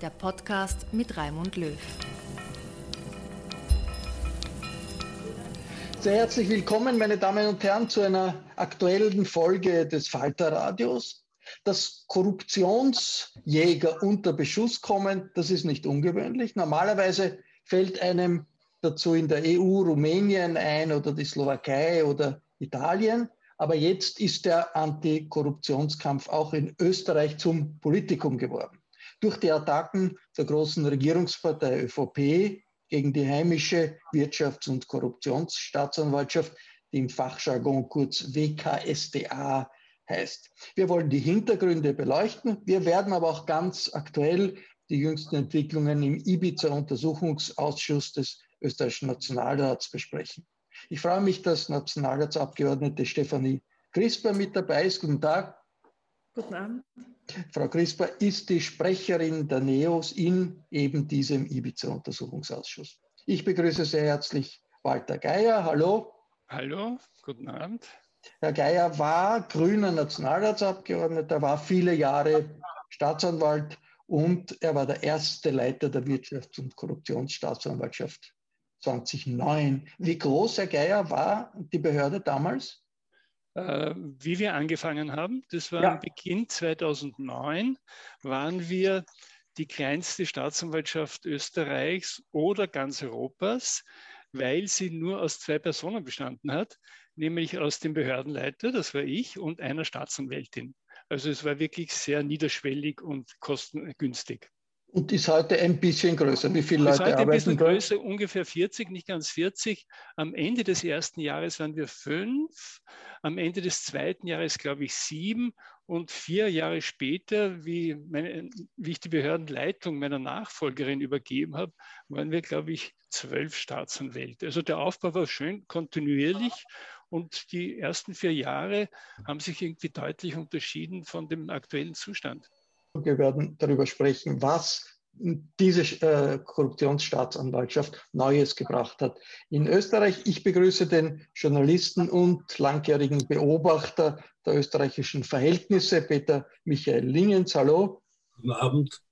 der Podcast mit Raimund Löw. Sehr herzlich willkommen, meine Damen und Herren, zu einer aktuellen Folge des Falter Radios. Dass Korruptionsjäger unter Beschuss kommen, das ist nicht ungewöhnlich. Normalerweise fällt einem dazu in der EU Rumänien ein oder die Slowakei oder Italien. Aber jetzt ist der Antikorruptionskampf auch in Österreich zum Politikum geworden. Durch die Attacken der großen Regierungspartei ÖVP gegen die heimische Wirtschafts- und Korruptionsstaatsanwaltschaft, die im Fachjargon kurz WKSDA heißt. Wir wollen die Hintergründe beleuchten. Wir werden aber auch ganz aktuell die jüngsten Entwicklungen im Ibiza-Untersuchungsausschuss des österreichischen Nationalrats besprechen. Ich freue mich, dass Nationalratsabgeordnete Stefanie Crisper mit dabei ist. Guten Tag. Guten Abend. Frau Crisper ist die Sprecherin der NEOS in eben diesem Ibiza-Untersuchungsausschuss. Ich begrüße sehr herzlich Walter Geier. Hallo. Hallo, guten Abend. Herr Geier war grüner Nationalratsabgeordneter, war viele Jahre Staatsanwalt und er war der erste Leiter der Wirtschafts- und Korruptionsstaatsanwaltschaft 2009. Wie groß, Herr Geier, war die Behörde damals? Äh, wie wir angefangen haben, das war Ja. Beginn 2009, waren wir die kleinste Staatsanwaltschaft Österreichs oder ganz Europas, weil sie nur aus zwei Personen bestanden hat, nämlich aus dem Behördenleiter, das war ich, und einer Staatsanwältin. Also es war wirklich sehr niederschwellig und kostengünstig. Und ist heute ein bisschen größer. Wie viele Leute heute ein bisschen arbeiten da? größer, ungefähr 40, nicht ganz 40. Am Ende des ersten Jahres waren wir fünf, am Ende des zweiten Jahres glaube ich sieben und vier Jahre später, wie, meine, wie ich die Behördenleitung meiner Nachfolgerin übergeben habe, waren wir glaube ich zwölf Staatsanwälte. Also der Aufbau war schön kontinuierlich und die ersten vier Jahre haben sich irgendwie deutlich unterschieden von dem aktuellen Zustand. Wir werden darüber sprechen, was diese äh, Korruptionsstaatsanwaltschaft Neues gebracht hat. In Österreich, ich begrüße den Journalisten und langjährigen Beobachter der österreichischen Verhältnisse, Peter Michael Lingens. Hallo. Guten Abend.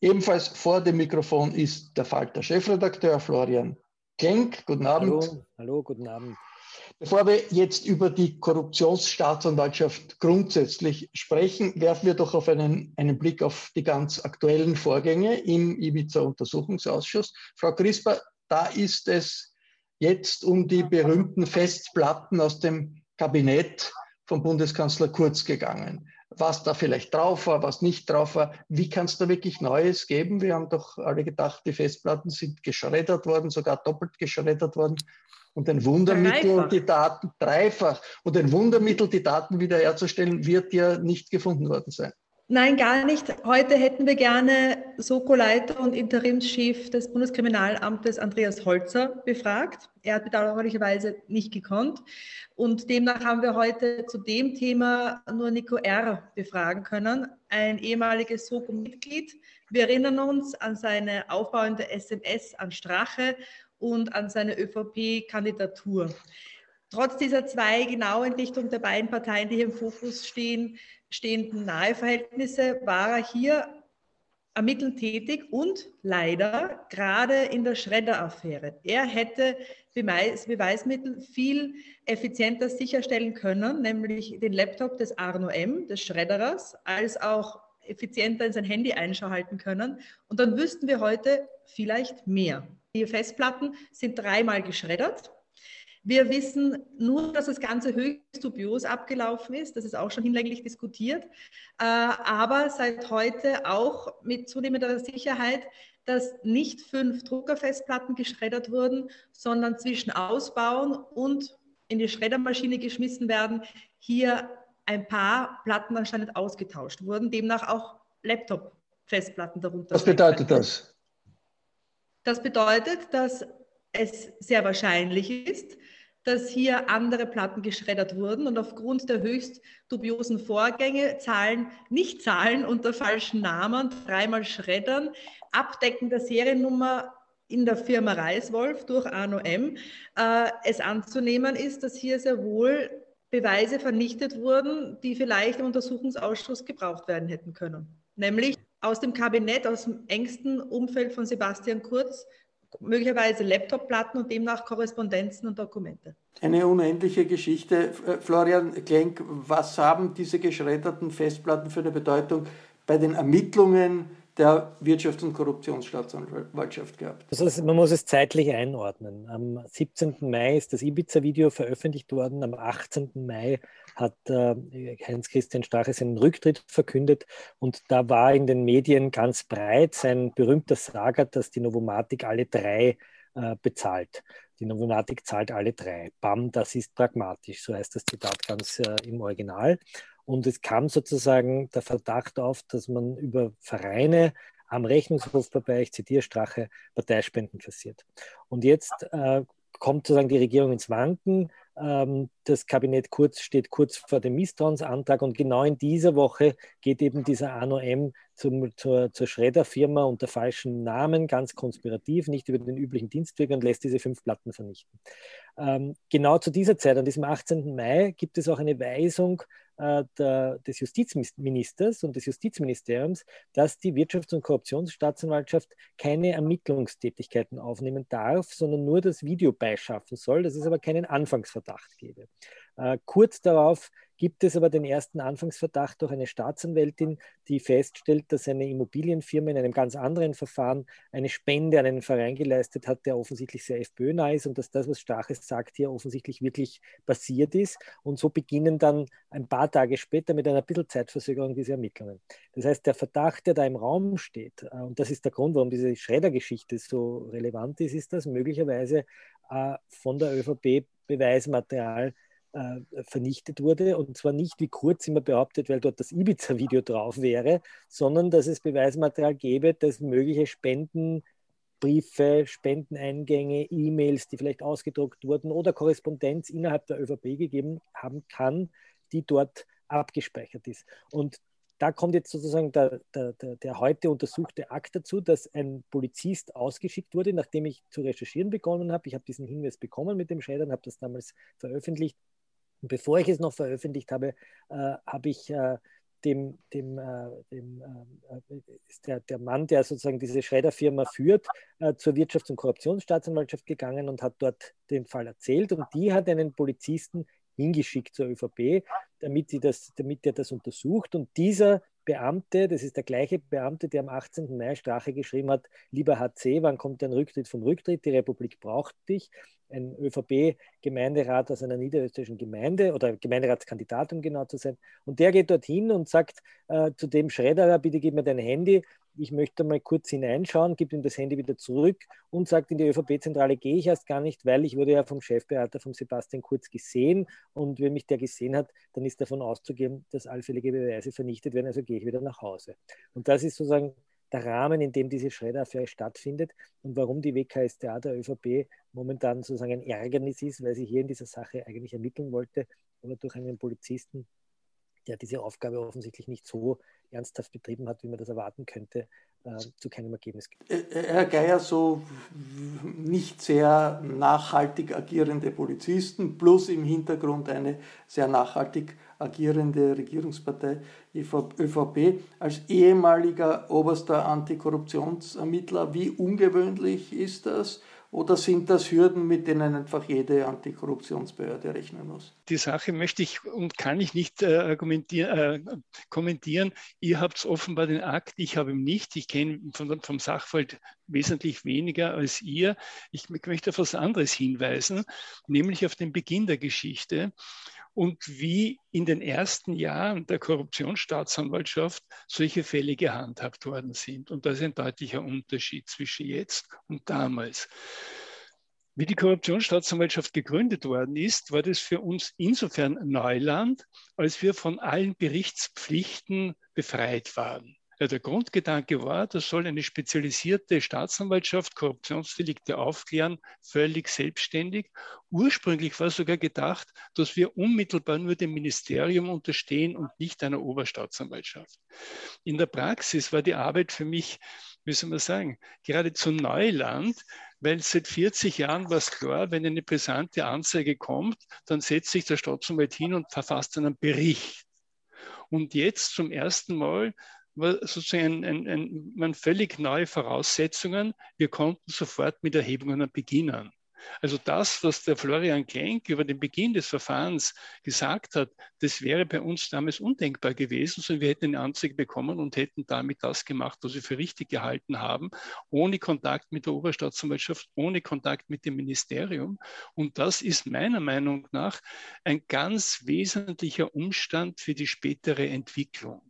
Ebenfalls vor dem Mikrofon ist der Falter Chefredakteur Florian Klenk. Guten Abend. Hallo, hallo, guten Abend. Bevor wir jetzt über die Korruptionsstaatsanwaltschaft grundsätzlich sprechen, werfen wir doch auf einen, einen Blick auf die ganz aktuellen Vorgänge im Ibiza-Untersuchungsausschuss. Frau Crisper, da ist es jetzt um die berühmten Festplatten aus dem Kabinett von Bundeskanzler Kurz gegangen. Was da vielleicht drauf war, was nicht drauf war. Wie kann es da wirklich Neues geben? Wir haben doch alle gedacht, die Festplatten sind geschreddert worden, sogar doppelt geschreddert worden. Und ein Wundermittel, dreifach. die Daten dreifach. Und ein Wundermittel, die Daten wiederherzustellen, wird ja nicht gefunden worden sein. Nein, gar nicht. Heute hätten wir gerne Soko-Leiter und Interimschef des Bundeskriminalamtes Andreas Holzer befragt. Er hat bedauerlicherweise nicht gekonnt. Und demnach haben wir heute zu dem Thema nur Nico R. befragen können, ein ehemaliges Soko-Mitglied. Wir erinnern uns an seine aufbauende SMS an Strache und an seine ÖVP-Kandidatur. Trotz dieser zwei genauen Richtung der beiden Parteien, die hier im Fokus stehen, stehenden Naheverhältnisse war er hier ermittelnd tätig und leider gerade in der Schredder-Affäre. Er hätte Beweis, Beweismittel viel effizienter sicherstellen können, nämlich den Laptop des Arno M., des Schredderers, als auch effizienter in sein Handy einschalten können. Und dann wüssten wir heute vielleicht mehr. Die Festplatten sind dreimal geschreddert wir wissen nur, dass das Ganze höchst dubios abgelaufen ist. Das ist auch schon hinlänglich diskutiert. Äh, aber seit heute auch mit zunehmender Sicherheit, dass nicht fünf Druckerfestplatten geschreddert wurden, sondern zwischen Ausbauen und in die Schreddermaschine geschmissen werden, hier ein paar Platten anscheinend ausgetauscht wurden, demnach auch Laptop-Festplatten darunter. Was bedeutet das? Das bedeutet, dass es sehr wahrscheinlich ist, dass hier andere Platten geschreddert wurden und aufgrund der höchst dubiosen Vorgänge Zahlen, nicht Zahlen unter falschen Namen, dreimal schreddern, Abdecken der Seriennummer in der Firma Reiswolf durch Arno M. Äh, es anzunehmen ist, dass hier sehr wohl Beweise vernichtet wurden, die vielleicht im Untersuchungsausschuss gebraucht werden hätten können. Nämlich aus dem Kabinett, aus dem engsten Umfeld von Sebastian Kurz möglicherweise Laptopplatten und demnach Korrespondenzen und Dokumente. Eine unendliche Geschichte. Äh, Florian Klenk, was haben diese geschredderten Festplatten für eine Bedeutung bei den Ermittlungen der Wirtschafts- und Korruptionsstaatsanwaltschaft gehabt. Also man muss es zeitlich einordnen. Am 17. Mai ist das Ibiza-Video veröffentlicht worden. Am 18. Mai hat äh, Heinz-Christian Strache seinen Rücktritt verkündet. Und da war in den Medien ganz breit sein berühmter Saga, dass die Novomatic alle drei äh, bezahlt. Die Novomatic zahlt alle drei. Bam, das ist pragmatisch, so heißt das Zitat ganz äh, im Original. Und es kam sozusagen der Verdacht auf, dass man über Vereine am Rechnungshof vorbei, ich zitiere Strache, Parteispenden kassiert. Und jetzt äh, kommt sozusagen die Regierung ins Wanken. Ähm, das Kabinett Kurz steht kurz vor dem Misstrauensantrag und genau in dieser Woche geht eben dieser Arno M. Zum, zur, zur Schredder-Firma unter falschen Namen, ganz konspirativ, nicht über den üblichen Dienstweg und lässt diese fünf Platten vernichten. Ähm, genau zu dieser Zeit, an diesem 18. Mai, gibt es auch eine Weisung äh, der, des Justizministers und des Justizministeriums, dass die Wirtschafts- und Korruptionsstaatsanwaltschaft keine Ermittlungstätigkeiten aufnehmen darf, sondern nur das Video beischaffen soll, dass es aber keinen Anfangsverdacht gebe. Äh, kurz darauf gibt es aber den ersten Anfangsverdacht durch eine Staatsanwältin, die feststellt, dass eine Immobilienfirma in einem ganz anderen Verfahren eine Spende an einen Verein geleistet hat, der offensichtlich sehr FPÖ-nah ist und dass das, was Straches sagt, hier offensichtlich wirklich passiert ist. Und so beginnen dann ein paar Tage später mit einer bisschen Zeitverzögerung diese Ermittlungen. Das heißt, der Verdacht, der da im Raum steht, äh, und das ist der Grund, warum diese Schredder-Geschichte so relevant ist, ist, dass möglicherweise äh, von der ÖVP Beweismaterial äh, vernichtet wurde. Und zwar nicht, wie Kurz immer behauptet, weil dort das Ibiza-Video drauf wäre, sondern dass es Beweismaterial gäbe, dass mögliche Spendenbriefe, Spendeneingänge, E-Mails, die vielleicht ausgedruckt wurden oder Korrespondenz innerhalb der ÖVP gegeben haben kann, die dort abgespeichert ist. Und da kommt jetzt sozusagen der, der, der, der, heute untersuchte Akt dazu, dass ein Polizist ausgeschickt wurde, nachdem ich zu recherchieren begonnen habe. Ich habe diesen Hinweis bekommen mit dem Scheidern, habe das damals veröffentlicht. Und bevor ich es noch veröffentlicht habe, äh, habe ich äh, dem, dem, äh, dem äh, ist der, der Mann, der sozusagen diese Schredderfirma führt, äh, zur Wirtschafts- und Korruptionsstaatsanwaltschaft gegangen und hat dort den Fall erzählt. Und die hat einen Polizisten hingeschickt zur ÖVP, damit, die das, damit er das untersucht. Und dieser Beamte, das ist der gleiche Beamte, der am 18. Mai Strache geschrieben hat, lieber HC, wann kommt ein Rücktritt vom Rücktritt? Die Republik braucht dich ein ÖVP-Gemeinderat aus einer niederösterreichischen Gemeinde oder Gemeinderatskandidat, um genau zu sein. Und der geht dorthin und sagt äh, zu dem Schredderer, bitte gib mir dein Handy, ich möchte mal kurz hineinschauen, gibt ihm das Handy wieder zurück und sagt, in die ÖVP-Zentrale gehe ich erst gar nicht, weil ich wurde ja vom Chefbeamter, von Sebastian Kurz gesehen und wenn mich der gesehen hat, dann ist davon auszugehen, dass allfällige Beweise vernichtet werden, also gehe ich wieder nach Hause. Und das ist sozusagen der Rahmen, in dem diese Schredder-Affäre stattfindet und warum die WKStA der ÖVP momentan sozusagen ein Ärgernis ist, weil sie hier in dieser Sache eigentlich ermitteln wollte, aber durch einen Polizisten der diese Aufgabe offensichtlich nicht so ernsthaft betrieben hat, wie man das erwarten könnte, äh, zu keinem Ergebnis gibt. Äh, äh, Herr Geier, so nicht sehr nachhaltig agierende Polizisten plus im Hintergrund eine sehr nachhaltig agierende Regierungspartei ÖVP. Als ehemaliger oberster Antikorruptionsermittler, wie ungewöhnlich ist das? Oder sind das Hürden, mit denen einfach jede Antikorruptionsbehörde rechnen muss? Die Sache möchte ich und kann ich nicht äh, äh, kommentieren. Ihr habt offenbar den Akt, ich habe ihn nicht. Ich kenne vom, vom Sachverhalt wesentlich weniger als ihr. Ich möchte auf etwas anderes hinweisen, nämlich auf den Beginn der Geschichte und wie in den ersten Jahren der Korruptionsstaatsanwaltschaft solche Fälle gehandhabt worden sind. Und das ist ein deutlicher Unterschied zwischen jetzt und damals. Wie die Korruptionsstaatsanwaltschaft gegründet worden ist, war das für uns insofern Neuland, als wir von allen Berichtspflichten befreit waren. Der Grundgedanke war, das soll eine spezialisierte Staatsanwaltschaft Korruptionsdelikte aufklären, völlig selbstständig. Ursprünglich war sogar gedacht, dass wir unmittelbar nur dem Ministerium unterstehen und nicht einer Oberstaatsanwaltschaft. In der Praxis war die Arbeit für mich, soll man sagen, geradezu Neuland, weil seit 40 Jahren war es klar, wenn eine brisante Anzeige kommt, dann setzt sich der Staatsanwalt hin und verfasst einen Bericht. Und jetzt zum ersten Mal sozusagen ein, ein, ein, völlig neue Voraussetzungen. Wir konnten sofort mit Erhebungen beginnen. Also das, was der Florian Klenk über den Beginn des Verfahrens gesagt hat, das wäre bei uns damals undenkbar gewesen, sondern wir hätten eine Anzeige bekommen und hätten damit das gemacht, was wir für richtig gehalten haben, ohne Kontakt mit der Oberstaatsanwaltschaft, ohne Kontakt mit dem Ministerium. Und das ist meiner Meinung nach ein ganz wesentlicher Umstand für die spätere Entwicklung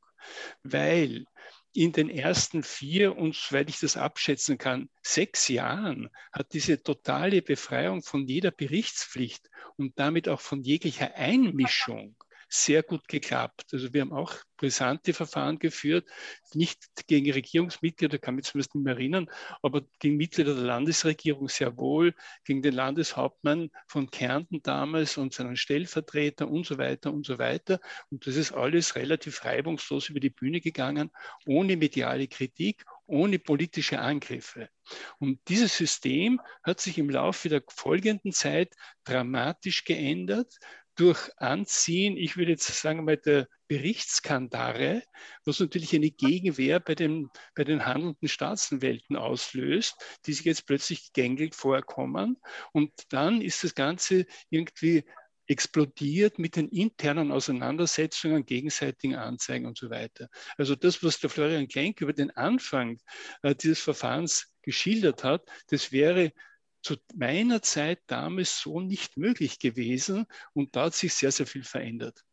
weil in den ersten vier und, soweit ich das abschätzen kann, sechs Jahren hat diese totale Befreiung von jeder Berichtspflicht und damit auch von jeglicher Einmischung sehr gut geklappt. Also wir haben auch brisante Verfahren geführt, nicht gegen Regierungsmitglieder, kann mich zumindest nicht mehr erinnern, aber gegen Mitglieder der Landesregierung sehr wohl, gegen den Landeshauptmann von Kärnten damals und seinen Stellvertreter und so weiter und so weiter. Und das ist alles relativ reibungslos über die Bühne gegangen, ohne mediale Kritik, ohne politische Angriffe. Und dieses System hat sich im Laufe der folgenden Zeit dramatisch geändert durch Anziehen, ich würde jetzt sagen mal, der Berichtskandare, was natürlich eine Gegenwehr bei den, bei den handelnden Staatsanwälten auslöst, die sich jetzt plötzlich gängig vorkommen. Und dann ist das Ganze irgendwie explodiert mit den internen Auseinandersetzungen, gegenseitigen Anzeigen und so weiter. Also das, was der Florian Klenk über den Anfang äh, dieses Verfahrens geschildert hat, das wäre zu meiner Zeit damals so nicht möglich gewesen und da hat sich sehr, sehr viel verändert.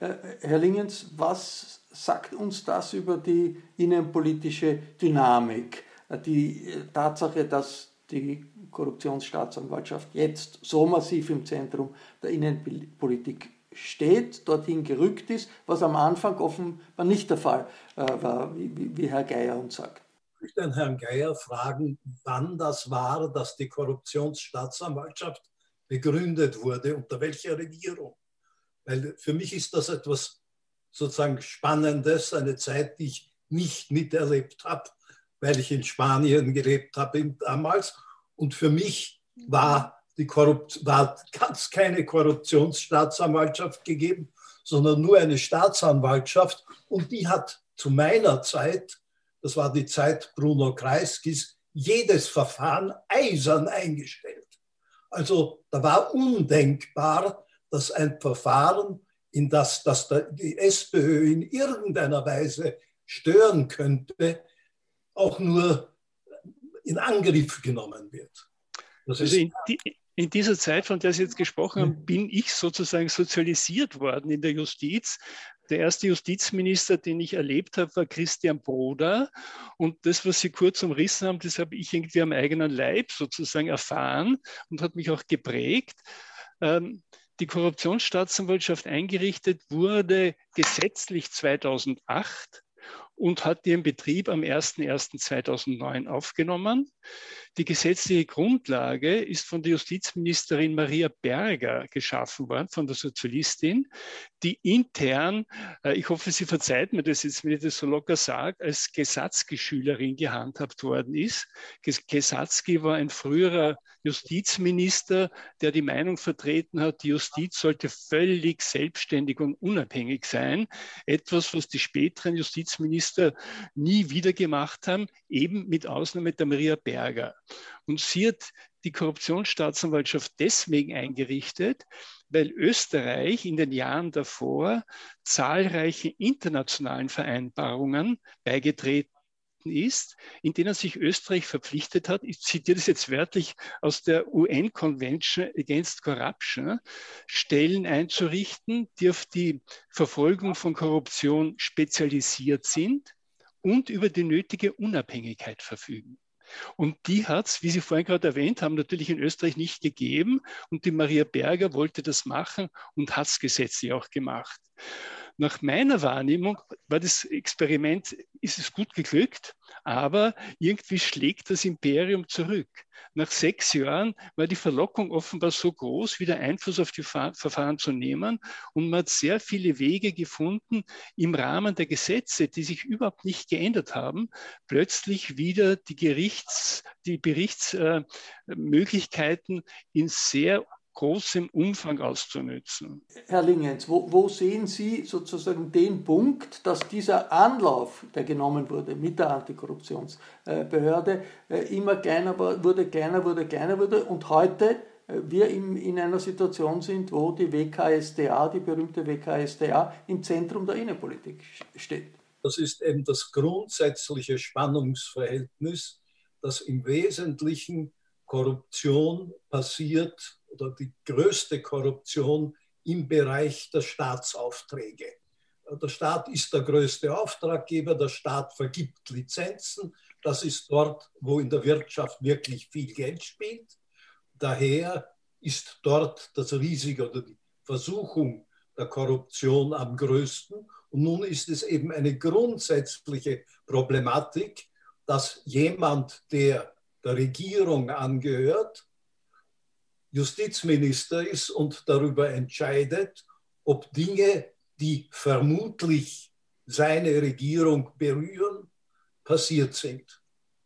Äh, Herr Lingens, was sagt uns das über die innenpolitische Dynamik? Äh, die äh, Tatsache, dass die Korruptionsstaatsanwaltschaft jetzt so massiv im Zentrum der Innenpolitik steht, dorthin gerückt ist, was am Anfang offenbar nicht der Fall war, wie, Herr Geier uns sagt möchte den Herrn Geier fragen, wann das war, dass die Korruptionsstaatsanwaltschaft begründet wurde, unter welcher Regierung. Weil für mich ist das etwas sozusagen Spannendes, eine Zeit, die ich nicht miterlebt habe, weil ich in Spanien gelebt habe damals. Und für mich war die Korrupt war ganz keine Korruptionsstaatsanwaltschaft gegeben, sondern nur eine Staatsanwaltschaft. Und die hat zu meiner Zeit das war die Zeit Bruno Kreiskis, jedes Verfahren eisern eingestellt. Also da war undenkbar, dass ein Verfahren, in das, das die SPÖ in irgendeiner Weise stören könnte, auch nur in Angriff genommen wird. Das also in, die, in dieser Zeit, von der Sie jetzt gesprochen haben, bin ich sozusagen sozialisiert worden in der Justiz, Der erste Justizminister, den ich erlebt habe, war Christian Broda. Und das, was Sie kurz umrissen haben, das habe ich irgendwie am eigenen Leib sozusagen erfahren und hat mich auch geprägt. Ähm, die Korruptionsstaatsanwaltschaft eingerichtet wurde gesetzlich 2008 und hat ihren Betrieb am 01.01.2009 aufgenommen. Die gesetzliche Grundlage ist von der Justizministerin Maria Berger geschaffen worden, von der Sozialistin, die intern, äh, ich hoffe, sie verzeiht mir das jetzt, wenn ich das so locker sage, als Gesatzgeschülerin gehandhabt worden ist. Gesatzki war ein früherer Justizminister, der die Meinung vertreten hat, die Justiz sollte völlig selbstständig und unabhängig sein. Etwas, was die späteren Justizminister nie wieder gemacht haben, eben mit Ausnahme der Maria Berger. Und sie hat die Korruptionsstaatsanwaltschaft deswegen eingerichtet, weil Österreich in den Jahren davor zahlreiche internationalen Vereinbarungen beigetreten ist, in denen sich Österreich verpflichtet hat, ich zitiere das jetzt wörtlich aus der UN Convention Against Corruption, Stellen einzurichten, die auf die Verfolgung von Korruption spezialisiert sind und über die nötige Unabhängigkeit verfügen. Und die hat es, wie Sie vorhin gerade erwähnt haben, natürlich in Österreich nicht gegeben. Und die Maria Berger wollte das machen und hat es gesetzlich auch gemacht. Nach meiner Wahrnehmung war das Experiment, ist es gut geglückt, aber irgendwie schlägt das Imperium zurück. Nach sechs Jahren war die Verlockung offenbar so groß, wieder Einfluss auf die Verfahren zu nehmen. Und man hat sehr viele Wege gefunden, im Rahmen der Gesetze, die sich überhaupt nicht geändert haben, plötzlich wieder die Gerichts-, die Berichtsmöglichkeiten in sehr großem Umfang auszunützen. Herr Lingens, wo, wo, sehen Sie sozusagen den Punkt, dass dieser Anlauf, der genommen wurde mit der Antikorruptionsbehörde, äh, immer kleiner wurde, kleiner wurde, kleiner wurde und heute äh, wir in, einer Situation sind, wo die WKSDA, die berühmte WKSDA, im Zentrum der Innenpolitik steht? Das ist eben das grundsätzliche Spannungsverhältnis, das im Wesentlichen Korruption passiert oder die größte Korruption im Bereich der Staatsaufträge. Der Staat ist der größte Auftraggeber, der Staat vergibt Lizenzen. Das ist dort, wo in der Wirtschaft wirklich viel Geld spielt. Daher ist dort das Risiko oder die Versuchung der Korruption am größten. Und nun ist es eben eine grundsätzliche Problematik, dass jemand, der der Regierung angehört, Justizminister ist und darüber entscheidet, ob Dinge, die vermutlich seine Regierung berühren, passiert sind.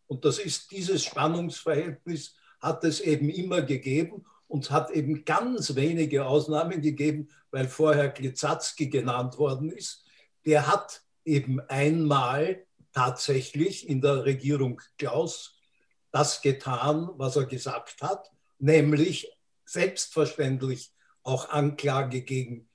Und das ist dieses Spannungsverhältnis hat es eben immer gegeben und hat eben ganz wenige Ausnahmen gegeben, weil vorher Glizatzki genannt worden ist. Der hat eben einmal tatsächlich in der Regierung Klaus das getan, was er gesagt hat, nämlich selbstverständlich auch Anklage gegen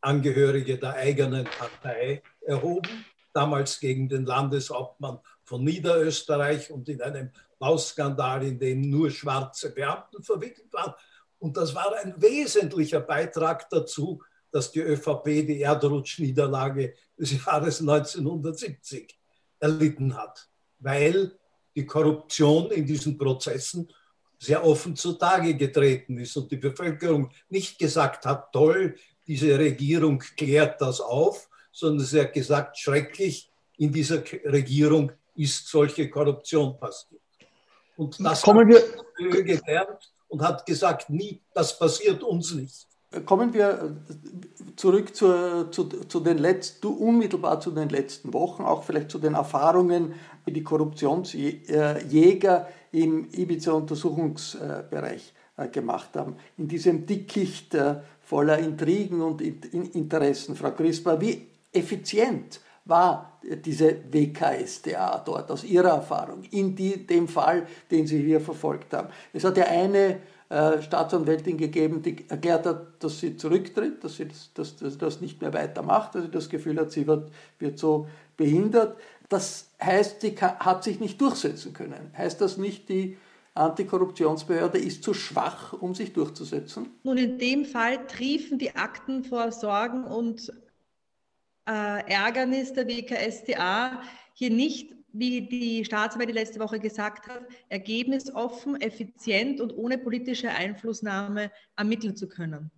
Angehörige der eigenen Partei erhoben, damals gegen den Landeshauptmann von Niederösterreich und in einem Bauskandal, in dem nur schwarze Beamten verwickelt waren. Und das war ein wesentlicher Beitrag dazu, dass die ÖVP die Erdrutschniederlage des Jahres 1970 erlitten hat, weil die Korruption in diesen Prozessen sehr offen zutage getreten ist und die Bevölkerung nicht gesagt hat, toll, diese Regierung klärt das auf, sondern sie hat gesagt, schrecklich, in dieser Regierung ist solche Korruption passiert. Und das Kommen hat wir gelernt und hat gesagt, nie, das passiert uns nicht. Kommen wir zurück zur, zu, zu den letzten, unmittelbar zu den letzten Wochen, auch vielleicht zu den Erfahrungen, wie die Korruptionsjäger im Ibiza-Untersuchungsbereich äh, gemacht haben. In diesem Dickicht äh, voller Intrigen und Interessen, Frau Crisper, wie effizient war diese WKSDA dort aus Ihrer Erfahrung, in die, dem Fall, den Sie hier verfolgt haben? Es hat ja eine äh, Staatsanwältin gegeben, die erklärt hat, dass sie zurücktritt, dass sie das, dass, dass das nicht mehr weitermacht, dass sie das Gefühl hat, sie wird, wird so behindert. Das heißt, sie hat sich nicht durchsetzen können. Heißt das nicht, die Antikorruptionsbehörde ist zu schwach, um sich durchzusetzen? Nun, in dem Fall triefen die Akten vor Sorgen und äh, Ärgernis der WKStA, hier nicht, wie die Staatsanwältin letzte Woche gesagt hat, ergebnisoffen, effizient und ohne politische Einflussnahme ermitteln zu können.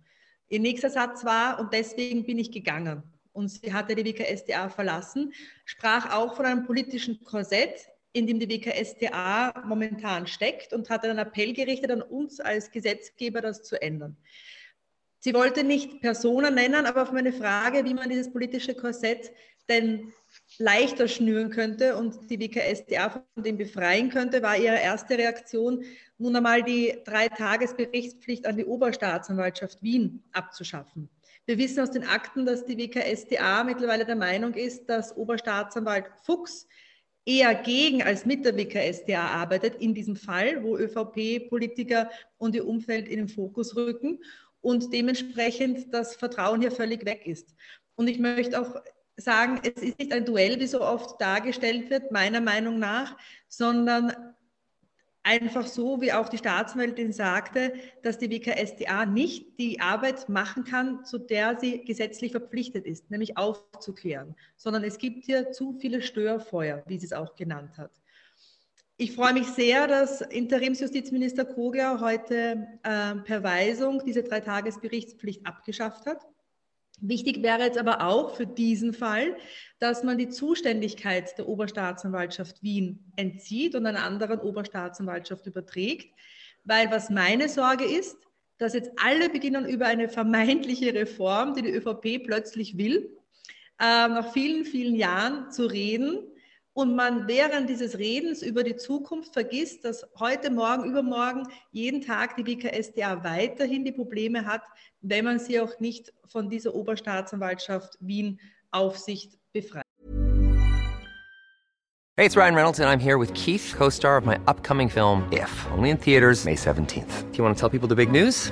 Ihr nächster Satz war, und deswegen bin ich gegangen. Und sie hatte die WKStA verlassen, sprach auch von einem politischen Korsett, in dem die WKStA momentan steckt und hat einen Appell gerichtet an uns als Gesetzgeber, das zu ändern. Sie wollte nicht Personen nennen, aber auf meine Frage, wie man dieses politische Korsett denn leichter schnüren könnte und die WKSDA von dem befreien könnte, war ihre erste Reaktion, nun einmal die Drei-Tages-Berichtspflicht an die Oberstaatsanwaltschaft Wien abzuschaffen. Wir wissen aus den Akten, dass die WKSDA mittlerweile der Meinung ist, dass Oberstaatsanwalt Fuchs eher gegen als mit der WKSDA arbeitet, in diesem Fall, wo ÖVP-Politiker und ihr Umfeld in den Fokus rücken und dementsprechend das Vertrauen hier völlig weg ist. Und ich möchte auch sagen, es ist nicht ein Duell, wie so oft dargestellt wird, meiner Meinung nach, sondern einfach so, wie auch die Staatsanwältin sagte, dass die WKSDA nicht die Arbeit machen kann, zu der sie gesetzlich verpflichtet ist, nämlich aufzuklären, sondern es gibt hier zu viele Störfeuer, wie sie es auch genannt hat. Ich freue mich sehr, dass Interimsjustizminister Kogler heute äh, per Weisung diese Dreitagesberichtspflicht abgeschafft hat. Wichtig wäre jetzt aber auch für diesen Fall, dass man die Zuständigkeit der Oberstaatsanwaltschaft Wien entzieht und einer anderen Oberstaatsanwaltschaft überträgt, weil was meine Sorge ist, dass jetzt alle beginnen über eine vermeintliche Reform, die die ÖVP plötzlich will, äh, nach vielen, vielen Jahren zu reden und man während dieses Redens über die Zukunft vergisst, dass heute, morgen, übermorgen, jeden Tag die WKSDA weiterhin die Probleme hat, wenn man sie auch nicht von dieser Oberstaatsanwaltschaft Wien Aufsicht befreit. Hey, it's Ryan Reynolds and I'm here with Keith, co-star of my upcoming film If, only in theaters May 17th. Do you want to tell people the big news?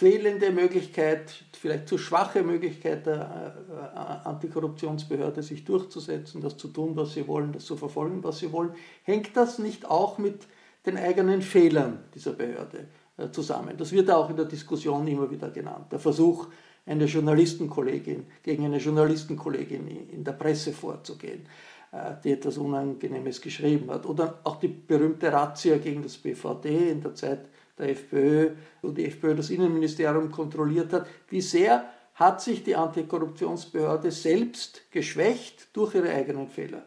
fehlende Möglichkeit, vielleicht zu schwache Möglichkeit der äh, Antikorruptionsbehörde, sich durchzusetzen, das zu tun, was sie wollen, das zu verfolgen, was sie wollen. Hängt das nicht auch mit den eigenen Fehlern dieser Behörde äh, zusammen? Das wird auch in der Diskussion immer wieder genannt. Der Versuch, eine Journalistenkollegin gegen eine Journalistenkollegin in der Presse vorzugehen, äh, die etwas Unangenehmes geschrieben hat. Oder auch die berühmte Razzia gegen das BVD in der Zeit der FPÖ, wo die FPÖ das Innenministerium kontrolliert hat. Wie sehr hat sich die Antikorruptionsbehörde selbst geschwächt durch ihre eigenen Fehler?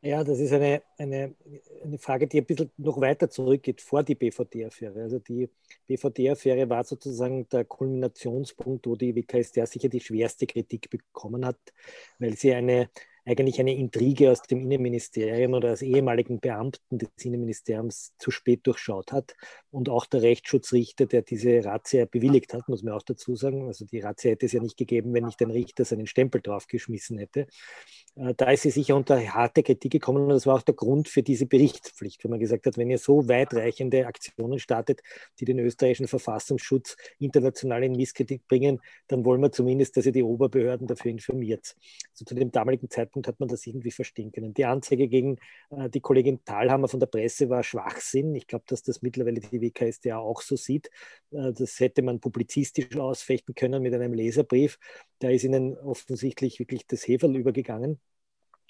Ja, das ist eine, eine, eine Frage, die ein bisschen noch weiter zurückgeht vor die BVD-Affäre. Also die BVD-Affäre war sozusagen der Kulminationspunkt, wo die WKStA sicher die schwerste Kritik bekommen hat, weil sie eine eigentlich eine Intrige aus dem Innenministerium oder aus ehemaligen Beamten des Innenministeriums zu spät durchschaut hat. Und auch der Rechtsschutzrichter, der diese Razzia bewilligt hat, muss man auch dazu sagen. Also die Razzia hätte es ja nicht gegeben, wenn nicht ein Richter seinen Stempel draufgeschmissen hätte. Äh, da ist sie sicher unter harte Kritik gekommen und das war auch der Grund für diese Berichtspflicht, wenn man gesagt hat, wenn ihr so weitreichende Aktionen startet, die den österreichischen Verfassungsschutz international in Misskredit bringen, dann wollen wir zumindest, dass ihr die Oberbehörden dafür informiert. Also zu dem damaligen Zeitpunkt hat man das irgendwie verstehen können. Die Anzeige gegen äh, die Kollegin Thalhammer von der Presse war Schwachsinn. Ich glaube, dass das mittlerweile die WKStA auch so sieht. Äh, das hätte man publizistisch ausfechten können mit einem Leserbrief. Da ist ihnen offensichtlich wirklich das Heferl übergegangen.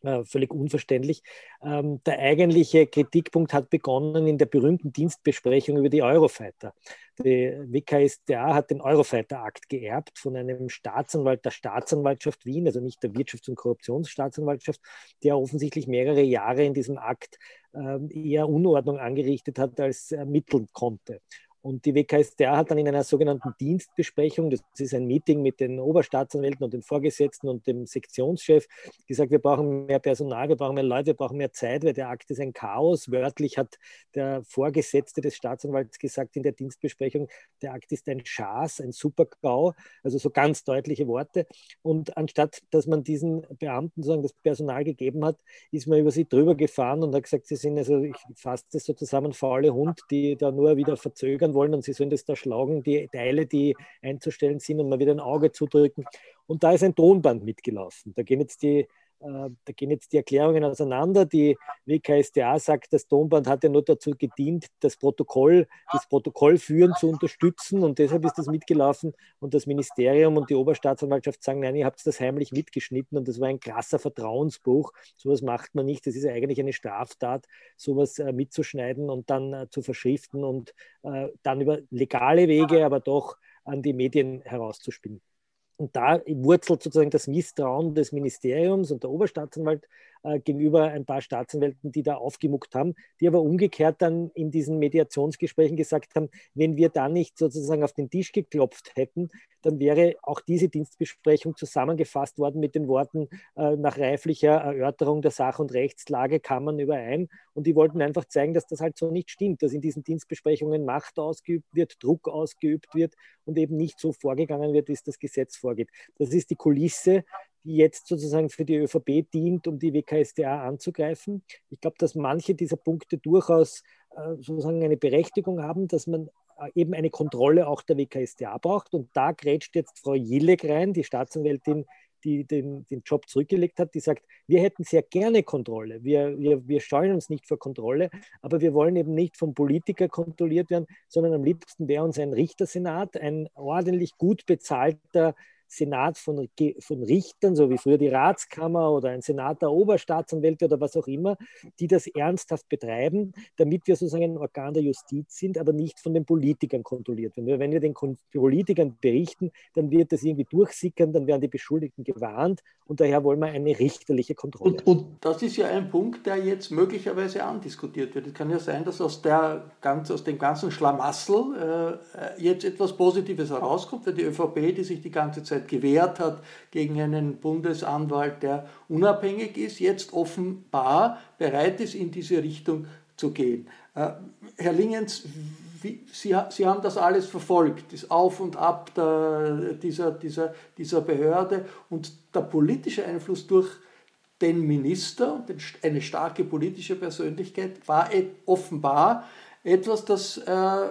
Äh, völlig unverständlich. Ähm, der eigentliche Kritikpunkt hat begonnen in der berühmten Dienstbesprechung über die Eurofighter. Die WKStA hat den Eurofighter-Akt geerbt von einem Staatsanwalt der Staatsanwaltschaft Wien, also nicht der Wirtschafts- und Korruptionsstaatsanwaltschaft, der offensichtlich mehrere Jahre in diesem Akt ähm, eher Unordnung angerichtet hat, als ermitteln konnte. Und die WKStA hat dann in einer sogenannten Dienstbesprechung, das ist ein Meeting mit den Oberstaatsanwälten und den Vorgesetzten und dem Sektionschef, gesagt, wir brauchen mehr Personal, wir brauchen mehr Leute, wir brauchen mehr Zeit, weil der Akt ist ein Chaos. Wörtlich hat der Vorgesetzte des Staatsanwalts gesagt in der Dienstbesprechung, der Akt ist ein Schaß, ein Super-GAU, also so ganz deutliche Worte. Und anstatt, dass man diesen Beamten sagen, das Personal gegeben hat, ist man über sie drüber gefahren und hat gesagt, sie sind, also ich fasse das so zusammen, faule Hund, die da nur wieder verzögern wollen und sie sollen das da schlagen, die Teile, die einzustellen sind und mal wieder ein Auge zudrücken. Und da ist ein Tonband mitgelaufen. Da gehen jetzt die da gehen jetzt die Erklärungen auseinander. Die WKStA sagt, das Tonband hat ja nur dazu gedient, das Protokoll, das Protokoll führen zu unterstützen und deshalb ist das mitgelaufen. Und das Ministerium und die Oberstaatsanwaltschaft sagen, nein, ihr habt das heimlich mitgeschnitten und das war ein krasser Vertrauensbruch. Sowas macht man nicht. Das ist eigentlich eine Straftat, sowas äh, mitzuschneiden und dann äh, zu verschriften und dann über legale Wege, aber doch an die Medien herauszuspielen. Und da wurzelt sozusagen das Misstrauen des Ministeriums und der Oberstaatsanwalt äh, gegenüber ein paar Staatsanwälten, die da aufgemuckt haben, die aber umgekehrt dann in diesen Mediationsgesprächen gesagt haben, wenn wir da nicht sozusagen auf den Tisch geklopft hätten, dann wäre auch diese Dienstbesprechung zusammengefasst worden mit den Worten, äh, nach reiflicher Erörterung der Sach- und Rechtslage kam man überein. Und die wollten einfach zeigen, dass das halt so nicht stimmt, dass in diesen Dienstbesprechungen Macht ausgeübt wird, Druck ausgeübt wird und eben nicht so vorgegangen wird, wie es das Gesetz vorgeht. Das ist die Kulisse, die jetzt sozusagen für die ÖVP dient, um die WKStA anzugreifen. Ich glaube, dass manche dieser Punkte durchaus äh, sozusagen eine Berechtigung haben, dass man äh, eben eine Kontrolle auch der WKStA braucht. Und da grätscht jetzt Frau Jilek rein, die Staatsanwältin, die den, den Job zurückgelegt hat, die sagt, wir hätten sehr gerne Kontrolle. Wir, wir, wir scheuen uns nicht vor Kontrolle, aber wir wollen eben nicht vom Politiker kontrolliert werden, sondern am liebsten wäre uns ein Richtersenat, ein ordentlich gut bezahlter Senat von, von Richtern, so wie früher die Ratskammer oder ein Senat der Oberstaatsanwälte oder was auch immer, die das ernsthaft betreiben, damit wir sozusagen ein Organ der Justiz sind, aber nicht von den Politikern kontrolliert werden. Wenn wir den Politikern berichten, dann wird das irgendwie durchsickern, dann werden die Beschuldigten gewarnt und daher wollen wir eine richterliche Kontrolle. Und, und das ist ja ein Punkt, der jetzt möglicherweise andiskutiert wird. Es kann ja sein, dass aus, der, ganz, aus dem ganzen Schlamassel äh, jetzt etwas Positives herauskommt, weil die ÖVP, die sich die ganze Zeit Zeit gewehrt hat gegen einen Bundesanwalt, der unabhängig ist, jetzt offenbar bereit ist, in diese Richtung zu gehen. Äh, Herr Lingens, Sie, haben das alles verfolgt, das Auf und Ab dieser, dieser, dieser Behörde und der politische Einfluss durch den Minister, eine starke politische Persönlichkeit, war offenbar etwas, das äh,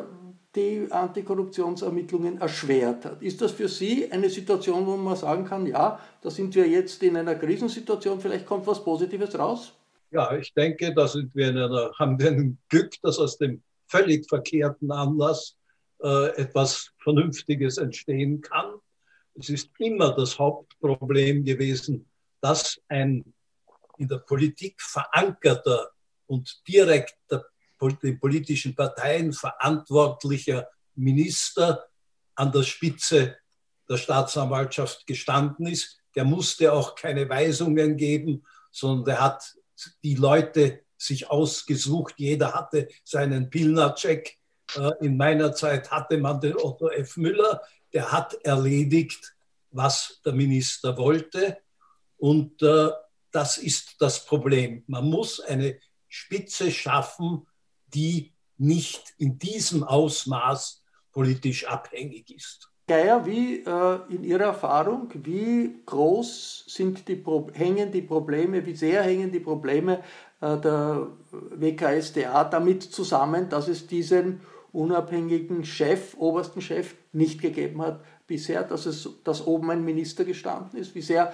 die Antikorruptionsermittlungen erschwert hat. Ist das für Sie eine Situation, wo man sagen kann, ja, da sind wir jetzt in einer Krisensituation, vielleicht kommt was Positives raus? Ja, ich denke, da sind wir in einer, haben wir ein Glück, dass aus dem völlig verkehrten Anlass äh, etwas Vernünftiges entstehen kann. Es ist immer das Hauptproblem gewesen, dass ein in der Politik verankerter und direkter den politischen Parteien verantwortlicher Minister an der Spitze der Staatsanwaltschaft gestanden ist. Der musste auch keine Weisungen geben, sondern der hat die Leute sich ausgesucht. Jeder hatte seinen Pilnercheck. Äh, in meiner Zeit hatte man den Otto F. Müller. Der hat erledigt, was der Minister wollte. Und äh, das ist das Problem. Man muss eine Spitze schaffen, die nicht in diesem Ausmaß politisch abhängig ist. Geier, wie äh, in Ihrer Erfahrung, wie groß sind die hängen die Probleme, wie sehr hängen die Probleme äh, der WKSDA damit zusammen, dass es diesen unabhängigen Chef, obersten Chef nicht gegeben hat bisher, dass, es, dass oben ein Minister gestanden ist? Wie sehr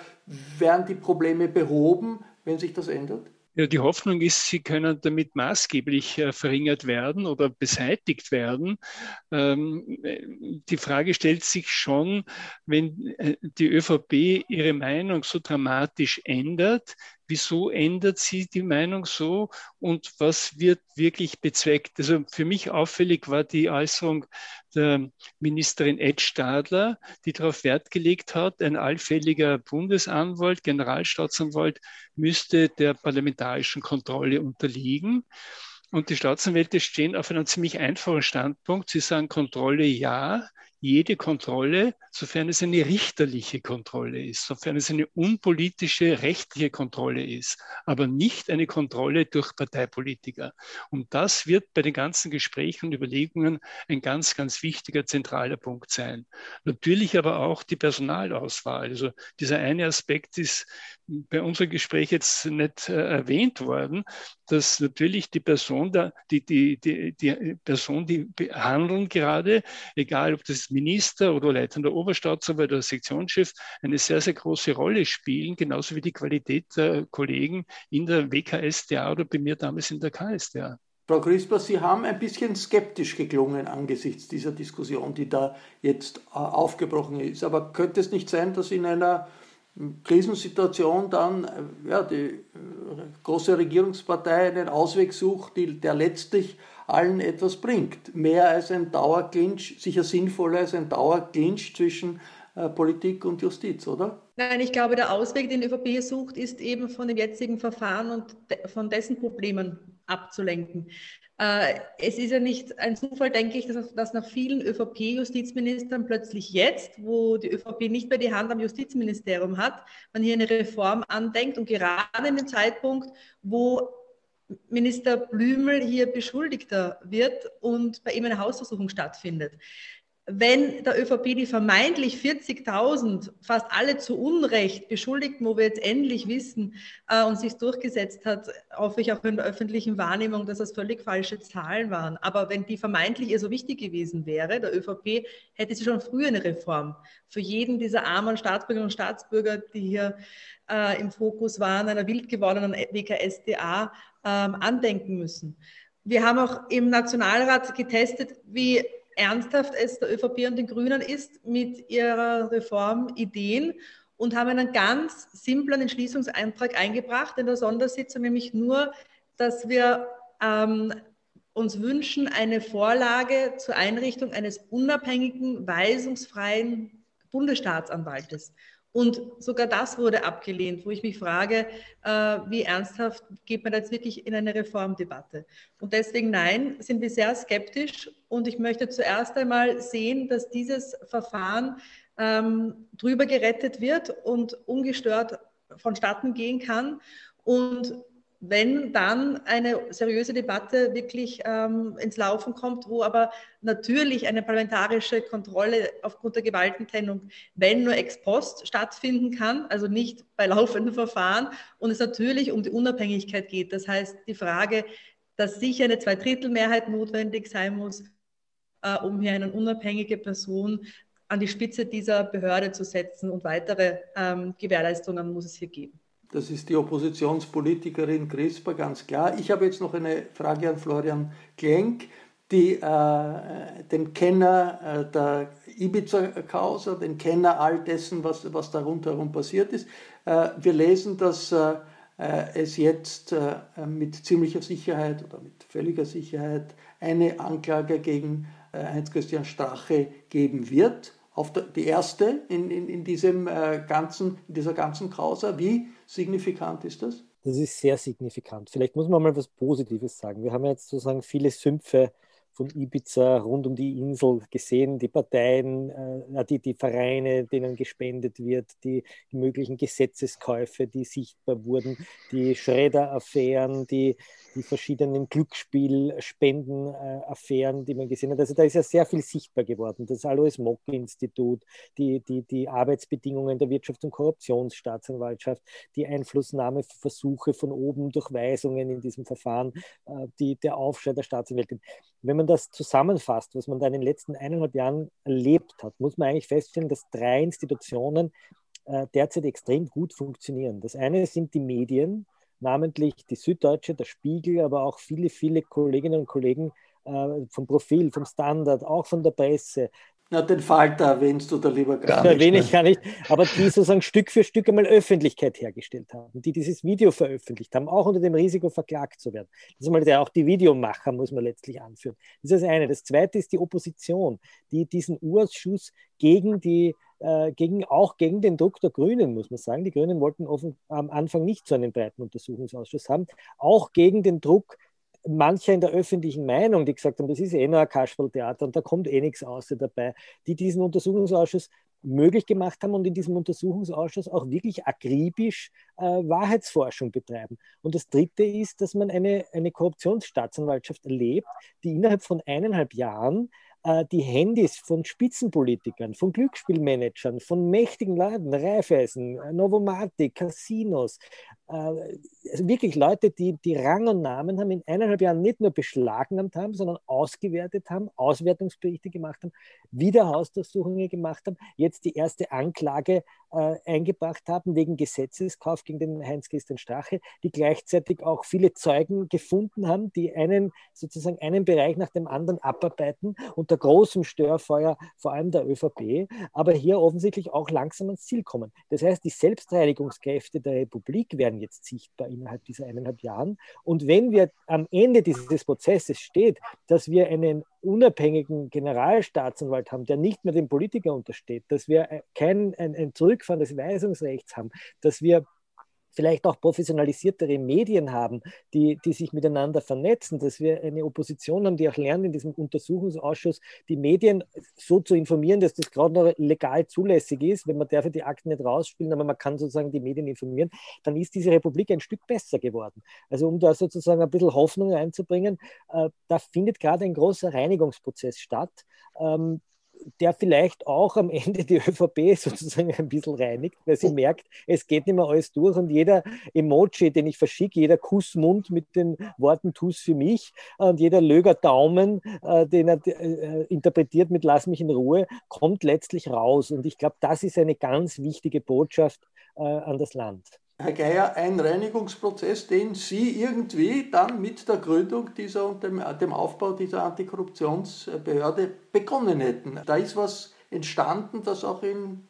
werden die Probleme behoben, wenn sich das ändert? Ja, die Hoffnung ist, sie können damit maßgeblich äh, verringert werden oder beseitigt werden. Ähm, die Frage stellt sich schon, wenn äh, die ÖVP ihre Meinung so dramatisch ändert, wieso ändert sie die Meinung so und was wird wirklich bezweckt? Also für mich auffällig war die Äußerung der Ministerin Ed Stadler, die darauf Wert gelegt hat, ein allfälliger Bundesanwalt, Generalstaatsanwalt müsste der parlamentarischen Kontrolle unterliegen. Und die Staatsanwälte stehen auf einem ziemlich einfachen Standpunkt. Sie sagen Kontrolle ja, jede Kontrolle, sofern es eine richterliche Kontrolle ist, sofern es eine unpolitische rechtliche Kontrolle ist, aber nicht eine Kontrolle durch Parteipolitiker. Und das wird bei den ganzen Gesprächen und Überlegungen ein ganz, ganz wichtiger, zentraler Punkt sein. Natürlich aber auch die Personalauswahl. Also dieser eine Aspekt ist bei unserem Gespräch jetzt nicht äh, erwähnt worden, dass natürlich die Person, da, die, die, die, die Person, die behandeln gerade, egal ob das Minister oder leitender Oberstaatsanwalt oder Sektionschef, eine sehr, sehr große Rolle spielen, genauso wie die Qualität der Kollegen in der WKSDA oder bei mir damals in der KSDA. Frau Crisper, Sie haben ein bisschen skeptisch geklungen angesichts dieser Diskussion, die da jetzt äh, aufgebrochen ist. Aber könnte es nicht sein, dass in einer Krisensituation dann äh, ja, die äh, große Regierungspartei einen Ausweg sucht, die, der letztlich allen etwas bringt. Mehr als ein Dauerclinch, sicher sinnvoller als ein Dauerclinch zwischen äh, Politik und Justiz, oder? Nein, ich glaube, der Ausweg, den die ÖVP sucht, ist eben von dem jetzigen Verfahren und de von dessen Problemen abzulenken. Äh, es ist ja nicht ein Zufall, denke ich, dass, dass nach vielen ÖVP-Justizministern plötzlich jetzt, wo die ÖVP nicht mehr die Hand am Justizministerium hat, man hier eine Reform andenkt und gerade in dem Zeitpunkt, wo Minister Blümel hier Beschuldigter wird und bei ihm eine Hausversuchung stattfindet wenn der ÖVP die vermeintlich 40.000, fast alle zu Unrecht Beschuldigten, wo wir jetzt endlich wissen äh, und sich durchgesetzt hat, hoffe ich auch in der öffentlichen Wahrnehmung, dass das völlig falsche Zahlen waren. Aber wenn die vermeintlich ihr so wichtig gewesen wäre, der ÖVP, hätte sie schon früher eine Reform für jeden dieser armen Staatsbürgerinnen und Staatsbürger, die hier äh, im Fokus waren, einer wild gewordenen WKSDA äh, andenken müssen. Wir haben auch im Nationalrat getestet, wie ernsthaft es der ÖVP und den Grünen ist mit ihrer Reformideen und haben einen ganz simplen Entschließungsantrag eingebracht in der Sondersitzung, nämlich nur, dass wir ähm, uns wünschen, eine Vorlage zur Einrichtung eines unabhängigen, weisungsfreien Bundesstaatsanwaltes. Und sogar das wurde abgelehnt, wo ich mich frage, äh, wie ernsthaft geht man jetzt wirklich in eine Reformdebatte? Und deswegen nein, sind wir sehr skeptisch. Und ich möchte zuerst einmal sehen, dass dieses Verfahren ähm, drüber gerettet wird und ungestört vonstatten gehen kann. Und wenn dann eine seriöse Debatte wirklich ähm, ins Laufen kommt, wo aber natürlich eine parlamentarische Kontrolle aufgrund der Gewaltentrennung, wenn nur ex post stattfinden kann, also nicht bei laufenden Verfahren, und es natürlich um die Unabhängigkeit geht. Das heißt, die Frage, dass sicher eine Zweidrittelmehrheit notwendig sein muss, äh, um hier eine unabhängige Person an die Spitze dieser Behörde zu setzen und weitere ähm, Gewährleistungen muss es hier geben. Das ist die Oppositionspolitikerin Crisper, ganz klar. Ich habe jetzt noch eine Frage an Florian Klenk, die, äh, den Kenner äh, der Ibiza-Causa, den Kenner all dessen, was, was da rundherum passiert ist. Äh, wir lesen, dass äh, äh, es jetzt äh, mit ziemlicher Sicherheit oder mit völliger Sicherheit eine Anklage gegen Heinz-Christian Strache geben wird auf der, die erste in, in, in, diesem, äh, ganzen, in dieser ganzen Causa. Wie signifikant ist das? Das ist sehr signifikant. Vielleicht muss man mal was Positives sagen. Wir haben jetzt sozusagen viele Sümpfe von Ibiza rund um die Insel gesehen, die Parteien, äh, die, die Vereine, denen gespendet wird, die, die möglichen Gesetzeskäufe, die sichtbar wurden, die Schredder-Affären, die, die verschiedenen Glücksspiel-Spenden-Affären, die man gesehen hat. Also da ist ja sehr viel sichtbar geworden. Das Alois Mock-Institut, die, die, die Arbeitsbedingungen der Wirtschafts- und Korruptionsstaatsanwaltschaft, die Einflussnahmeversuche von oben durch Weisungen in diesem Verfahren, äh, die, der Aufschrei der Staatsanwältin. Wenn man das zusammenfasst, was man da in den letzten eineinhalb Jahren erlebt hat, muss man eigentlich feststellen, dass drei Institutionen äh, derzeit extrem gut funktionieren. Das eine sind die Medien, namentlich die Süddeutsche, der Spiegel, aber auch viele, viele Kolleginnen und Kollegen äh, vom Profil, vom Standard, auch von der Presse, na, den Falter erwähnst du da lieber gar nicht. Erwähne ich gar nicht, aber die sozusagen Stück für Stück einmal Öffentlichkeit hergestellt haben, die dieses Video veröffentlicht haben, auch unter dem Risiko verklagt zu werden. Das ist mal der, auch die Videomacher, muss man letztlich anführen. Das ist das eine. Das zweite ist die Opposition, die diesen Urschuss gegen die äh, gegen, auch gegen den Druck der Grünen, muss man sagen. Die Grünen wollten offen, am Anfang nicht so einen breiten Untersuchungsausschuss haben, auch gegen den Druck manche in der öffentlichen Meinung, die gesagt haben, das ist eh nur ein Kasperltheater und da kommt eh nichts außer dabei, die diesen Untersuchungsausschuss möglich gemacht haben und in diesem Untersuchungsausschuss auch wirklich akribisch äh, Wahrheitsforschung betreiben. Und das Dritte ist, dass man eine, eine Korruptionsstaatsanwaltschaft erlebt, die innerhalb von eineinhalb Jahren die Handys von Spitzenpolitikern, von Glücksspielmanagern, von mächtigen Leuten, Raiffeisen, Novomatic, Casinos, äh, also wirklich Leute, die, die Rang und Namen haben, in eineinhalb Jahren nicht nur beschlagnahmt haben, sondern ausgewertet haben, Auswertungsberichte gemacht haben, Wiederhausdurchsuchungen gemacht haben, jetzt die erste Anklage äh, eingebracht haben wegen Gesetzeskauf gegen den Heinz-Christian Strache, die gleichzeitig auch viele Zeugen gefunden haben, die einen sozusagen einen Bereich nach dem anderen abarbeiten unter großem Störfeuer, vor allem der ÖVP, aber hier offensichtlich auch langsam ans Ziel kommen. Das heißt, die Selbstreinigungskräfte der Republik werden jetzt sichtbar innerhalb dieser eineinhalb Jahren. Und wenn wir am Ende dieses Prozesses steht, dass wir einen unabhängigen Generalstaatsanwalt haben, der nicht mehr dem Politiker untersteht, dass wir äh, kein ein, ein Zurückfahren des Weisungsrechts haben, dass wir vielleicht auch professionalisiertere Medien haben, die, die sich miteinander vernetzen, dass wir eine Opposition haben, die auch lernt, in diesem Untersuchungsausschuss die Medien so zu informieren, dass das gerade noch legal zulässig ist, wenn man dafür die Akten nicht rausspielen, aber man kann sozusagen die Medien informieren, dann ist diese Republik ein Stück besser geworden. Also um da sozusagen ein bisschen Hoffnung reinzubringen, äh, da findet gerade ein großer Reinigungsprozess statt. Der vielleicht auch am Ende die ÖVP sozusagen ein bisschen reinigt, weil sie merkt, es geht nicht mehr alles durch und jeder Emoji, den ich verschicke, jeder Kussmund mit den Worten Tu's für mich und jeder Löger Daumen, äh, den er äh, interpretiert mit Lass mich in Ruhe, kommt letztlich raus. Und ich glaube, das ist eine ganz wichtige Botschaft äh, an das Land. Herr Geier, ein Reinigungsprozess, den Sie irgendwie dann mit der Gründung dieser und dem, dem Aufbau dieser Antikorruptionsbehörde begonnen hätten. Da ist was entstanden, das auch in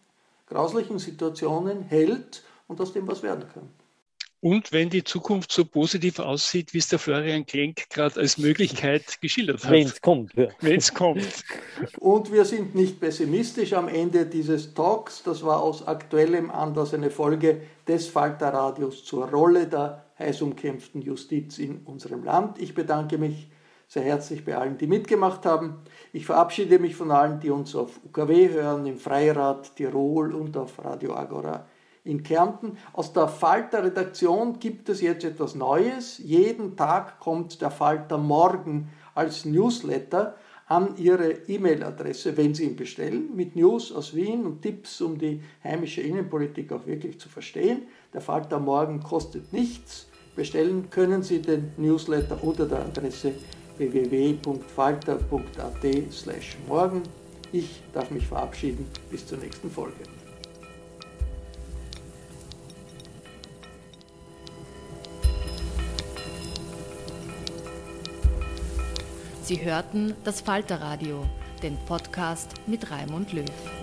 grauslichen Situationen hält und aus dem was werden kann. Und wenn die Zukunft so positiv aussieht, wie es der Florian Klenk gerade als Möglichkeit geschildert hat. Wenn es kommt. Ja. Wenn es kommt. Und wir sind nicht pessimistisch am Ende dieses Talks. Das war aus aktuellem Anlass eine Folge des Falter-Radios zur Rolle der heiß umkämpften Justiz in unserem Land. Ich bedanke mich sehr herzlich bei allen, die mitgemacht haben. Ich verabschiede mich von allen, die uns auf UKW hören, im Freirad Tirol und auf Radio Agora in Kärnten. Aus der Falter-Redaktion gibt es jetzt etwas Neues. Jeden Tag kommt der Falter morgen als Newsletter an Ihre E-Mail-Adresse, wenn Sie ihn bestellen, mit News aus Wien und Tipps, um die heimische Innenpolitik auch wirklich zu verstehen. Der Falter morgen kostet nichts. Bestellen können Sie den Newsletter unter der Adresse www.falter.at/morgen. Ich darf mich verabschieden. Bis zur nächsten Folge. Sie hörten das Falterradio, den Podcast mit Raimund Löw.